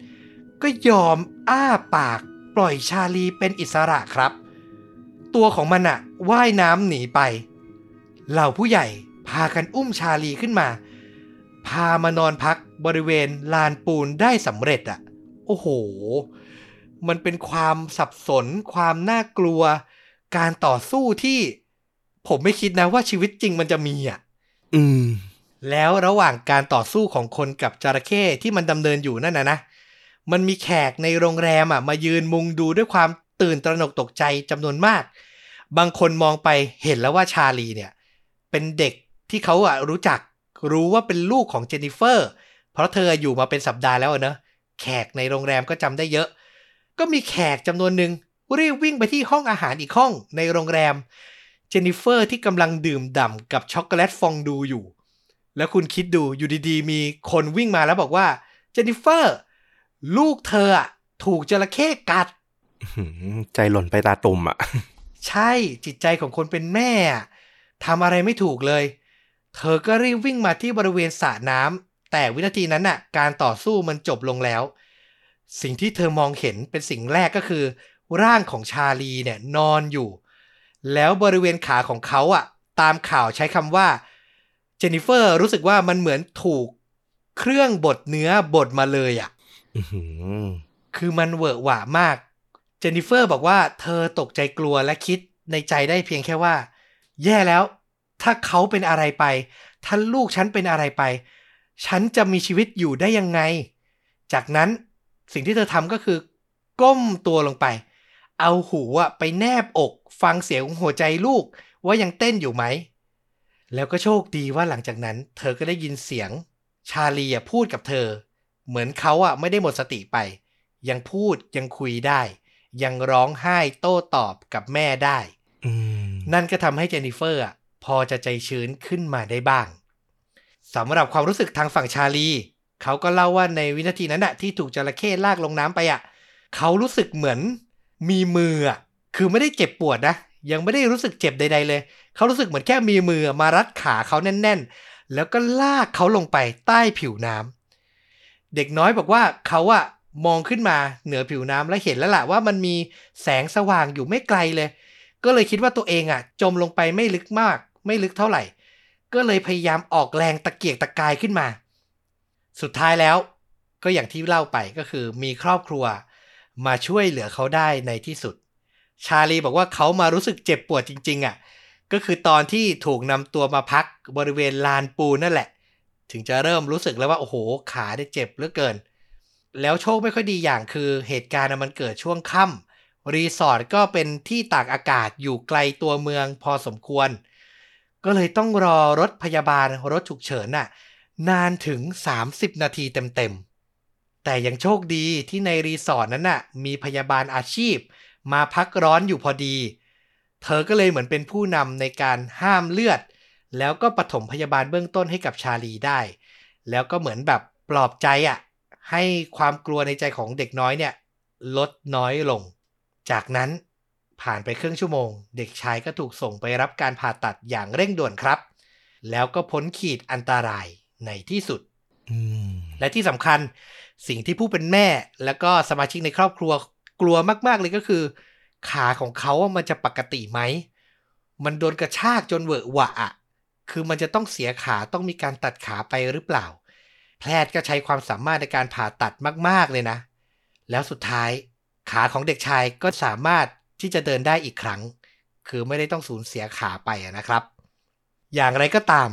ก็ยอมอ้าปากปล่อยชาลีเป็นอิสระครับ ตัวของมันอะว่ายน้ำหนีไป เหล่าผู้ใหญ่พากันอุ้มชาลีขึ้นมา พามานอนพักบริเวณลานปูนได้สำเร็จอะโอ้โห มันเป็นความสับสน ความน่ากลัว การต่อสู้ที่ ผมไม่คิดนะว่าชีวิตจริงมันจะมีอะอืม แล้วระหว่างการต่อสู้ของคนกับจระเข้ที่มันดำเนินอยู่นั่นนะนะ มันมีแขกในโรงแรมอะ มายืนมุงดูด้วยความตื่นตระหนกตกใจจำนวนมาก บางคนมองไปเห็นแล้วว่าชาลีเนี่ย เป็นเด็กที่เขาอะรู้จักรู้ว่าเป็นลูกของเจนนิเฟอร์ เพราะเธออยู่มาเป็นสัปดาห์แล้วอะเนอะแขกในโรงแรมก็จำได้เยอะ ก็มีแขกจำนวนหนึ่งรีบวิ่งไปที่ห้องอาหารอีกห้องในโรงแรม เจนนิเฟอร์ที่กำลังดื่มด่ำกับช็อกโกแลตฟองดูอยู่ แล้วคุณคิดดูอยู่ดีๆ มีคนวิ่งมาแล้วบอกว่า เจนนิเฟอร์ ลูกเธออะถูกจระเข้กัดหืมใจหล่นไปตาตุ่มอะ ใช่จิตใจของคนเป็นแม่อะทำอะไรไม่ถูกเลย เธอก็รีบวิ่งมาที่บริเวณสระน้ำแต่วินาทีนั้นน่ะ การต่อสู้มันจบลงแล้ว สิ่งที่เธอมองเห็นเป็นสิ่งแรกก็คือ ร่างของชาลีเนี่ยนอนอยู่ แล้วบริเวณขาของเขาอะตามข่าวใช้คำว่าเจนนิเฟอร์รู้สึกว่ามันเหมือนถูกเครื่องบดเนื้อบดมาเลยอะอื้อหือคือมันเวอะหวะมาก เจนนิเฟอร์บอกว่าเธอตกใจกลัวและคิดในใจได้เพียงแค่ว่า แย่แล้ว ถ้าเขาเป็นอะไรไป ถ้าลูกฉันเป็นอะไรไป ฉันจะมีชีวิตอยู่ได้ยังไง จากนั้นสิ่งที่เธอทำก็คือ ก้มตัวลงไป เอาหูอะไปแนบอก ฟังเสียงของหัวใจลูกว่ายังเต้นอยู่ไหม แล้วก็โชคดีว่าหลังจากนั้น เธอก็ได้ยินเสียง ชาลีอะพูดกับเธอ เหมือนเขาอะไม่ได้หมดสติไป ยังพูดยังคุยได้ ยังร้องไห้โต้ตอบกับแม่ได้อืมนั่นก็ทำให้เจนนิเฟอร์อะพอจะใจชื้นขึ้นมาได้บ้างสำหรับความรู้สึกทางฝั่งชาลี เขาก็เล่าว่าในวินาทีนั้นอะที่ถูกจระเข้ลากลงน้ำไปอะเขารู้สึกเหมือน มีมืออะคือไม่ได้เจ็บปวดนะ ยังไม่ได้รู้สึกเจ็บใด ๆ เลย เขารู้สึกเหมือนแค่มีมือมารัดขาเขาแน่น ๆ แล้วก็ลากเขาลงไปใต้ผิวน้ำเด็กน้อยบอกว่าเขาอะมองขึ้นมาเหนือผิวน้ำและเห็นแล้วล่ะว่ามันมีแสงสว่างอยู่ไม่ไกลเลย ก็เลยคิดว่าตัวเองอะจมลงไปไม่ลึกมาก ไม่ลึกเท่าไหร่ ก็เลยพยายามออกแรงตะเกียกตะกายขึ้นมา สุดท้ายแล้ว ก็อย่างที่เล่าไปก็คือมีครอบครัว มาช่วยเหลือเขาได้ในที่สุด ชาลีบอกว่าเขามารู้สึกเจ็บปวดจริง ๆอะก็คือตอนที่ถูกนำตัวมาพักบริเวณลานปูนนั่นแหละ ถึงจะเริ่มรู้สึกแล้วว่าโอ้โหขาได้เจ็บเหลือเกิน แล้วโชคไม่ค่อยดีอย่างคือเหตุการณ์มันเกิดช่วงค่ำรีสอร์ทก็เป็นที่ตากอากาศอยู่ไกลตัวเมืองพอสมควร ก็เลยต้องรอรถพยาบาลรถฉุกเฉินน่ะนานถึง 30 นาทีเต็มๆ แต่ยังโชคดีที่ในรีสอร์ทนั้นน่ะมีพยาบาลอาชีพ มาพักร้อนอยู่พอดี เธอก็เลยเหมือนเป็นผู้นำในการห้ามเลือด แล้วก็ปฐมพยาบาลเบื้องต้นให้กับชาลีได้ แล้วก็เหมือนแบบปลอบใจอะให้ความกลัวในใจของเด็กน้อยเนี่ยลดน้อยลง จากนั้นผ่านไปครึ่งชั่วโมง เด็กชายก็ถูกส่งไปรับการผ่าตัดอย่างเร่งด่วนครับ แล้วก็พ้นขีดอันตรายในที่สุดอืมและที่สำคัญ สิ่งที่ผู้เป็นแม่ แล้วก็สมาชิกในครอบครัวกลัวมาก ๆ เลยก็คือ ขาของเขาว่ามันจะปกติไหม มันโดนกระชากจนเวอะหวะอะคือมันจะต้องเสียขาต้องมีการตัดขาไปหรือเปล่า แพทย์ก็ใช้ความสามารถในการผ่าตัดมาก ๆ เลยนะ แล้วสุดท้าย ขาของเด็กชายก็สามารถที่จะเดินได้อีกครั้ง คือไม่ได้ต้องสูญเสียขาไปนะครับ อย่างไรก็ตาม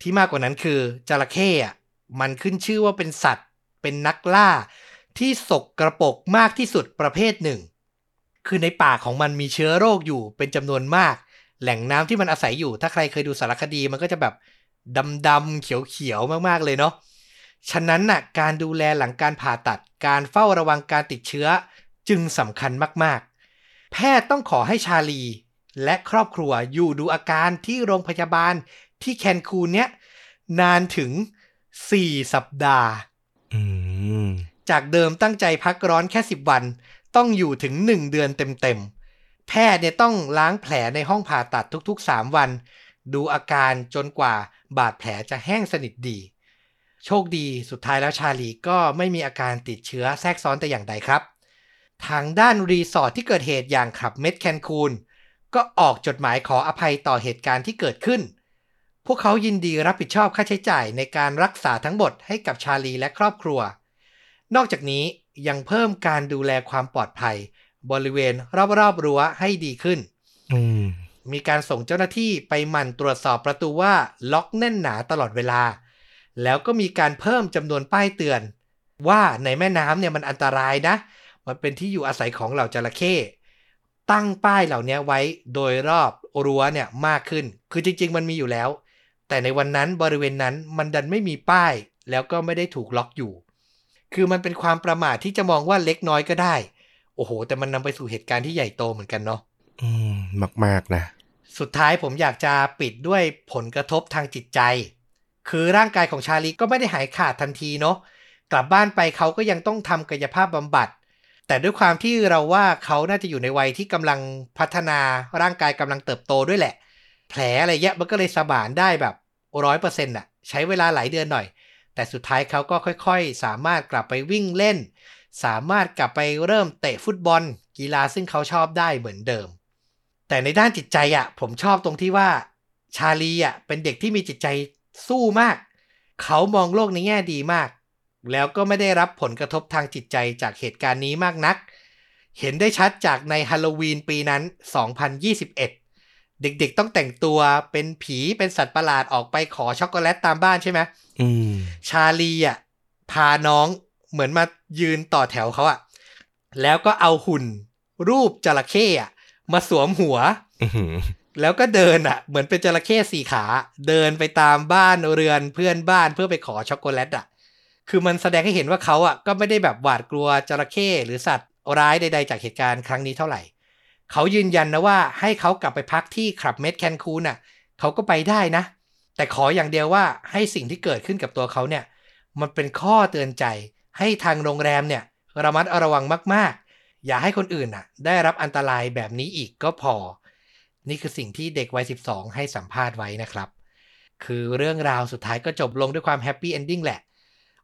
ที่มากกว่านั้นคือจระเข้อะมันขึ้นชื่อว่าเป็นสัตว์ เป็นนักล่า ที่สกกระปกมากที่สุดประเภทหนึ่ง คือในปากของมันมีเชื้อโรคอยู่เป็นจำนวนมาก แหล่งน้ำที่มันอาศัยอยู่ ถ้าใครเคยดูสารคดีมันก็จะแบบดำๆเขียวๆมากๆเลยเนาะ ฉะนั้นน่ะการดูแลหลังการผ่าตัด การเฝ้าระวังการติดเชื้อจึงสำคัญมากๆ แพทย์ต้องขอให้ชาลี และครอบครัวอยู่ดูอาการที่โรงพยาบาลที่แคนคูนเนี้ยนานถึง 4 สัปดาห์ จากเดิมตั้งใจพักร้อนแค่ 10 วัน ต้องอยู่ถึง 1 เดือนเต็มๆ แพทย์เนี่ยต้องล้างแผลในห้องผ่าตัดทุกๆ 3 วัน ดูอาการจนกว่าบาดแผลจะแห้งสนิทดี โชคดีสุดท้ายแล้วชาลีก็ไม่มีอาการติดเชื้อแทรกซ้อนแต่อย่างใดครับ ทางด้านรีสอร์ทที่เกิดเหตุอย่างขับเม็ดแคนคูนก็ออกจดหมายขออภัยต่อเหตุการณ์ที่เกิดขึ้น พวกเขายินดีรับผิดชอบค่าใช้จ่ายในการรักษาทั้งหมดให้กับชาลีและครอบครัว นอกจากนี้ยังเพิ่มการดูแลความปลอดภัย บริเวณรอบๆรั้วให้ดีขึ้นอืมมีการส่งเจ้าหน้าที่ไปหมั่นตรวจสอบประตูว่าล็อกแน่นหนาตลอดเวลา แล้วก็มีการเพิ่มจำนวนป้ายเตือน ว่าในแม่น้ำเนี่ยมันอันตรายนะ มันเป็นที่อยู่อาศัยของเหล่าจระเข้ตั้งป้ายเหล่านี้ไว้โดยรอบรั้วเนี่ยมากขึ้น คือจริง ๆ มันมีอยู่แล้ว แต่ในวันนั้นบริเวณนั้นมันดันไม่มีป้าย แล้วก็ไม่ได้ถูกล็อกอยู่ คือมันเป็นความประมาทที่จะมองว่าเล็กน้อยก็ได้ โอ้โห แต่มันนำไปสู่เหตุการณ์ที่ใหญ่โตเหมือนกันเนาะอืมมากๆนะ สุดท้ายผมอยากจะปิดด้วยผลกระทบทางจิตใจ คือร่างกายของชาลีก็ไม่ได้หายขาดทันทีเนาะกลับบ้านไปเขาก็ยังต้องทำกายภาพบำบัด แต่ด้วยความที่เราว่าเขาน่าจะอยู่ในวัยที่กำลังพัฒนาร่างกายกำลังเติบโตด้วยแหละ แผลอะไรเงี้ยมันก็เลยสมานได้แบบร้อยเปอร์เซ็นต์อะใช้เวลาหลายเดือนหน่อย แต่สุดท้ายเขาก็ค่อยๆ สามารถกลับไปวิ่งเล่น สามารถกลับไปเริ่มเตะฟุตบอล กีฬาซึ่งเขาชอบได้เหมือนเดิม แต่ในด้านจิตใจอะผมชอบตรงที่ว่าชาลีอะเป็นเด็กที่มีจิตใจสู้มาก เขามองโลกในแง่ดีมาก แล้วก็ไม่ได้รับผลกระทบทางจิตใจจากเหตุการณ์นี้มากนัก เห็นได้ชัดจากในฮาโลวีนปีนั้น 2021 เด็กๆต้องแต่งตัวเป็นผีเป็นสัตว์ประหลาดออกไปขอช็อกโกแลตตามบ้านใช่ไหมอืมชาลีอะพาน้องเหมือนมายืนต่อแถวเขาอะ แล้วก็เอาหุ่น รูปจระเข้อะ มาสวมหัวอื้อหือแล้วก็เดินอะ เหมือนเป็นจระเข้สี่ขา เดินไปตามบ้านเรือนเพื่อนบ้านเพื่อไปขอช็อกโกแลตอะ คือมันแสดงให้เห็นว่าเขาอะก็ไม่ได้แบบหวาดกลัวจระเข้หรือสัตว์ร้ายใด ๆ จากเหตุการณ์ครั้งนี้เท่าไหร่ เขายืนยันนะว่าให้เขากลับไปพักที่ Club Med Cancun น่ะเขาก็ไปได้นะ แต่ขออย่างเดียวว่าให้สิ่งที่เกิดขึ้นกับตัวเขาเนี่ย มันเป็นข้อเตือนใจให้ทางโรงแรมเนี่ยระมัดระวังมากๆ อย่าให้คนอื่นน่ะ ได้รับอันตรายแบบนี้อีกก็พอ นี่คือสิ่งที่เด็กวัย 12 ให้สัมภาษณ์ไว้นะครับ คือเรื่องราวสุดท้ายก็จบลงด้วยความ happy ending แหละ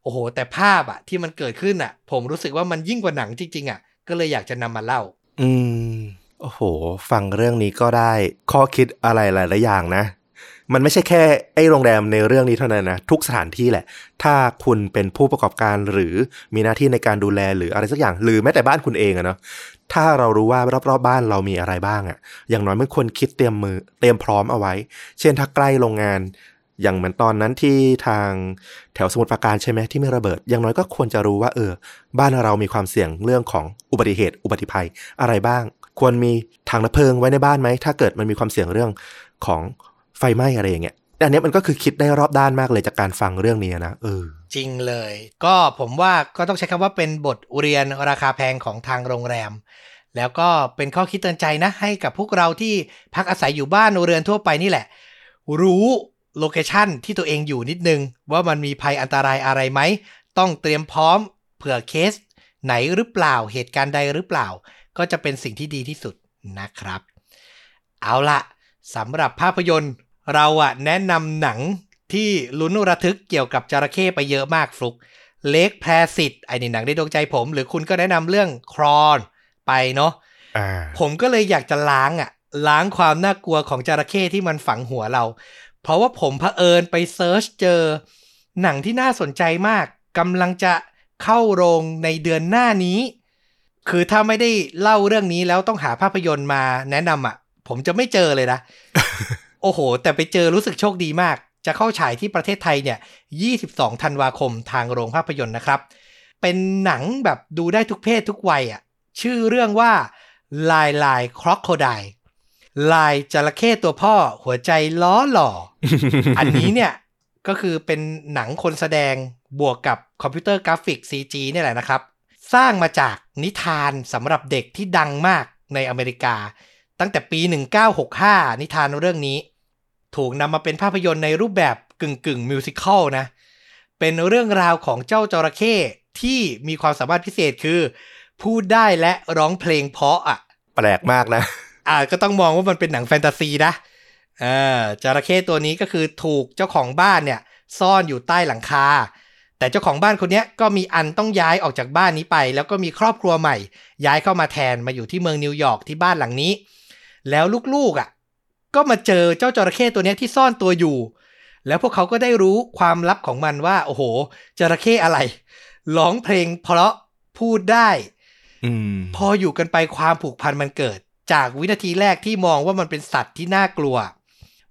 โอ้โห แต่ภาพอะที่มันเกิดขึ้นอะผมรู้สึกว่ามันยิ่งกว่าหนังจริงๆอะก็เลยอยากจะนำมาเล่า อืม โอ้โห ฟังเรื่องนี้ก็ได้ข้อคิดอะไรหลายๆอย่างนะ มันไม่ใช่แค่ไอ้โรงแรมในเรื่องนี้เท่านั้นนะ ทุกสถานที่แหละ ถ้าคุณเป็นผู้ประกอบการหรือมีหน้าที่ในการดูแลหรืออะไรสักอย่าง หรือแม้แต่บ้านคุณเองอะเนาะถ้าเรารู้ว่ารอบๆบ้านเรามีอะไรบ้างอะอย่างน้อยมันควรคิดเตรียมมือเตรียมพร้อมเอาไว้ เช่นถ้าใกล้โรงงานอย่างเหมือนตอนนั้นที่ทางแถวสมุทรปราการใช่ไหมที่ไม่ระเบิด อย่างน้อยก็ควรจะรู้ว่าเออ บ้านเรามีความเสี่ยงเรื่องของอุบัติเหตุ อุบัติภัยอะไรบ้าง ควรมีถังดับเพลิงไว้ในบ้านไหม ถ้าเกิดมันมีความเสี่ยงเรื่องของไฟไหม้อะไรอย่างเงี้ยอันนี้มันก็คือคิดได้รอบด้านมากเลยจากการฟังเรื่องนี้นะเออจริงเลย ก็ผมว่าก็ต้องใช้คำว่าเป็นบทเรียนราคาแพงของทางโรงแรม แล้วก็เป็นข้อคิดเตือนใจนะ ให้กับพวกเราที่พักอาศัยอยู่บ้านเรือนทั่วไปนี่แหละ รู้โลเคชันที่ตัวเองอยู่นิดนึง ว่ามันมีภัยอันตรายอะไรไหม ต้องเตรียมพร้อมเผื่อเคสไหนหรือเปล่าเหตุการณ์ใดหรือเปล่า ก็จะเป็นสิ่งที่ดีที่สุดนะครับ เอาละสำหรับภาพยนตร์ เราอะแนะนำหนังที่ลุ้นระทึกเกี่ยวกับจระเข้ไปเยอะมากฟลุกเล็กแพรสิตไอ้นี่หนังได้ดวงใจผม หรือคุณก็แนะนำเรื่องครอนไปเนาะอ่าผมก็เลยอยากจะล้างอะล้างความน่ากลัวของจระเข้ที่มันฝังหัวเรา เพราะว่าผมเผอิญไปเซิร์ชเจอ หนังที่น่าสนใจมากกำลังจะเข้าโรงในเดือนหน้านี้ คือถ้าไม่ได้เล่าเรื่องนี้แล้วต้องหาภาพยนตร์มาแนะนำอะ ผมจะไม่เจอเลยนะ โอ้โห แต่ไปเจอรู้สึกโชคดีมาก จะเข้าฉายที่ประเทศไทยเนี่ย 22 ธันวาคมทางโรงภาพยนตร์นะครับ เป็นหนังแบบดูได้ทุกเพศทุกวัยอะ ชื่อเรื่องว่า Lyle Lyle Crocodile ไลล์จระเข้ตัวพ่อหัวใจล้อหล่อ อันนี้เนี่ย ก็คือเป็นหนังคนแสดงบวกกับคอมพิวเตอร์กราฟิก CG เนี่ยแหละนะครับ สร้างมาจากนิทานสำหรับเด็กที่ดังมากในอเมริกา ตั้งแต่ปี 1965 นิทานเรื่องนี้ ถูกนำมาเป็นภาพยนตร์ในรูปแบบกึ่งกึ่ง musical นะ เป็นเรื่องราวของเจ้าจระเข้ที่มีความสามารถพิเศษคือ พูดได้และร้องเพลงเพราะอะ แปลกมากนะ อ่าก็ต้องมองว่ามันเป็นหนังแฟนตาซีนะเออจระเข้ตัวนี้ก็คือถูกเจ้าของบ้านเนี่ย ซ่อนอยู่ใต้หลังคา แต่เจ้าของบ้านคนเนี้ยก็มีอันต้องย้ายออกจากบ้านนี้ไป แล้วก็มีครอบครัวใหม่ ย้ายเข้ามาแทนมาอยู่ที่เมืองนิวยอร์กที่บ้านหลังนี้ แล้วลูกๆอะ ก็มาเจอเจ้าจระเข้ตัวเนี้ยที่ซ่อนตัวอยู่ แล้วพวกเขาก็ได้รู้ความลับของมันว่า โอ้โห จระเข้อะไรร้องเพลงเพราะพูดได้อืมพออยู่กันไปความผูกพันมันเกิด จากวินาทีแรกที่มองว่ามันเป็นสัตว์ที่น่ากลัว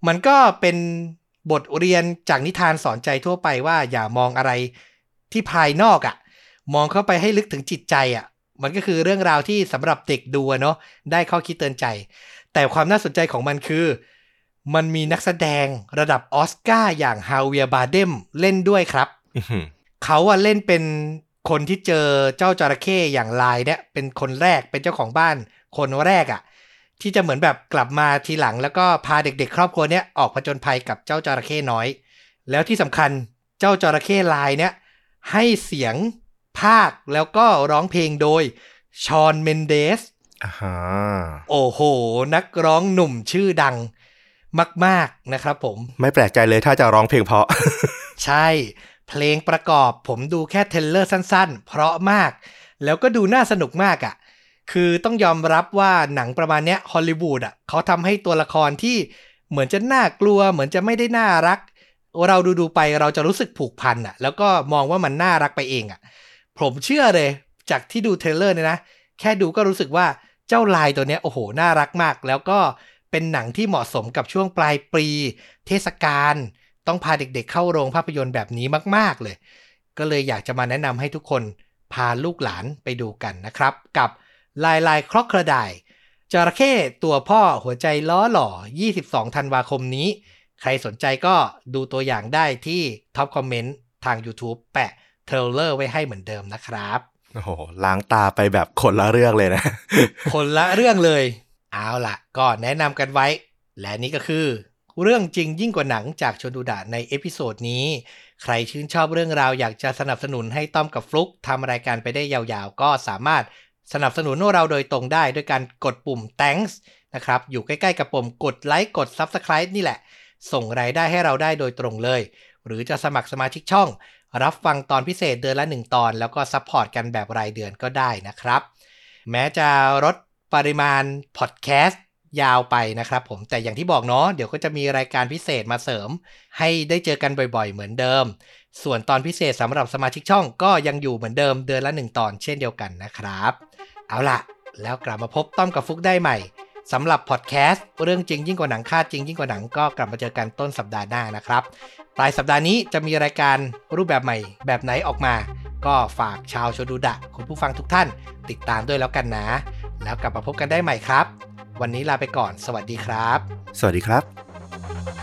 มันก็เป็น บทเรียนจากนิทานสอนใจทั่วไปว่าอย่ามองอะไรที่ภายนอกอะ่ะ มองเข้าไปให้ลึกถึงจิตใจอะ่ะ มันก็คือเรื่องราวที่สำหรับเด็กดูอะเนาะได้ข้อคิดเตือนใจ แต่ความน่าสนใจของมันคือ มันมีนักแสดงระดับออสการ์อย่างฮาเวียบาเดมเล่นด้วยครับอื้อหือเขาอะเล่นเป็นคนที่เจอเจ้าจระเข้อย่างลายเนี่ยเป็นคนแรกเป็นเจ้าของบ้าน คนแรกอะ ที่จะเหมือนแบบกลับมาทีหลัง แล้วก็พาเด็ก ๆ ครอบครัวเนี้ยออกผจญภัยกับเจ้าจระเข้น้อย แล้วที่สำคัญเจ้าจระเข้ลายเนี่ยให้เสียงภาคแล้วก็ร้องเพลงโดยชอนเมนเดสอ่าฮะโอ้โห นักร้องหนุ่มชื่อดังมาก ๆ นะครับผม ไม่แปลกใจเลยถ้าจะร้องเพลงเพราะ ใช่ เพลงประกอบผมดูแค่เทรลเลอร์สั้น ๆ เพราะมาก แล้วก็ดูน่าสนุกมากอะ่ะ คือต้องยอมรับว่าหนังประมาณเนี้ยฮอลลีวูดอะเขาทำให้ตัวละครที่เหมือนจะน่ากลัว เหมือนจะไม่ได้น่ารัก เราดูดูไปเราจะรู้สึกผูกพันอะ แล้วก็มองว่ามันน่ารักไปเองอะ ผมเชื่อเลย จากที่ดูเทรลเลอร์เนี่ยนะ แค่ดูก็รู้สึกว่าเจ้าลายตัวเนี้ยโอ้โห น่ารักมาก แล้วก็เป็นหนังที่เหมาะสมกับช่วงปลายปี เทศกาลต้องพาเด็กๆเข้าโรงภาพยนตร์แบบนี้มาก ๆเลย ก็เลยอยากจะมาแนะนำให้ทุกคนพาลูกหลานไปดูกันนะครับ กับ ลายลายครอกกระไดจระเข้ตัวพ่อหัวใจล้อหล่อ 22 ธันวาคมนี้ ใครสนใจก็ดูตัวอย่างได้ที่ top comment ทาง YouTube แปะ trailer ไว้ให้เหมือนเดิมนะครับ โอ้โห ล้างตาไปแบบคนละเรื่องเลยนะ คนละเรื่องเลย เอาล่ะ ก็แนะนำกันไว้ และนี่ก็คือ เรื่องจริงยิ่งกว่าหนังจากชนดูดะใน episode นี้ ใครชื่นชอบเรื่องราวอยากจะสนับสนุนให้ต้อมกับฟลุกทำรายการไปได้ยาวๆ ก็สามารถ สนับสนุนเราโดยตรงได้ด้วยการกดปุ่ม thanks นะครับ อยู่ใกล้ๆกับปุ่มกดไลค์กด subscribe นี่แหละ ส่งรายได้ให้เราได้โดยตรงเลย หรือจะสมัครสมาชิกช่อง รับฟังตอนพิเศษเดือนละ 1 ตอน แล้วก็ support กันแบบรายเดือนก็ได้นะครับ แม้จะลดปริมาณพอดแคสต์ยาวไปนะครับผมแต่อย่างที่บอกเนาะเดี๋ยวก็จะมีรายการพิเศษมาเสริม ให้ได้เจอกันบ่อยๆ เหมือนเดิม ส่วนตอนพิเศษสำหรับสมาชิกช่องก็ยังอยู่เหมือนเดิมเดือนละ 1 ตอนเช่นเดียวกันนะครับ เอาล่ะแล้วกลับมาพบต้อมกับฟุกได้ใหม่สำหรับพอดแคสต์เรื่องจริงยิ่งกว่าหนังคาดจริงยิ่งกว่าหนังก็กลับมาเจอกันต้นสัปดาห์หน้านะครับ ปลายสัปดาห์นี้จะมีรายการรูปแบบใหม่ แบบไหนออกมา ก็ฝากชาวโชดูดะ คุณผู้ฟังทุกท่านติดตามด้วยแล้วกันนะ แล้วกลับมาพบกันได้ใหม่ครับ วันนี้ลาไปก่อน สวัสดีครับ สวัสดีครับ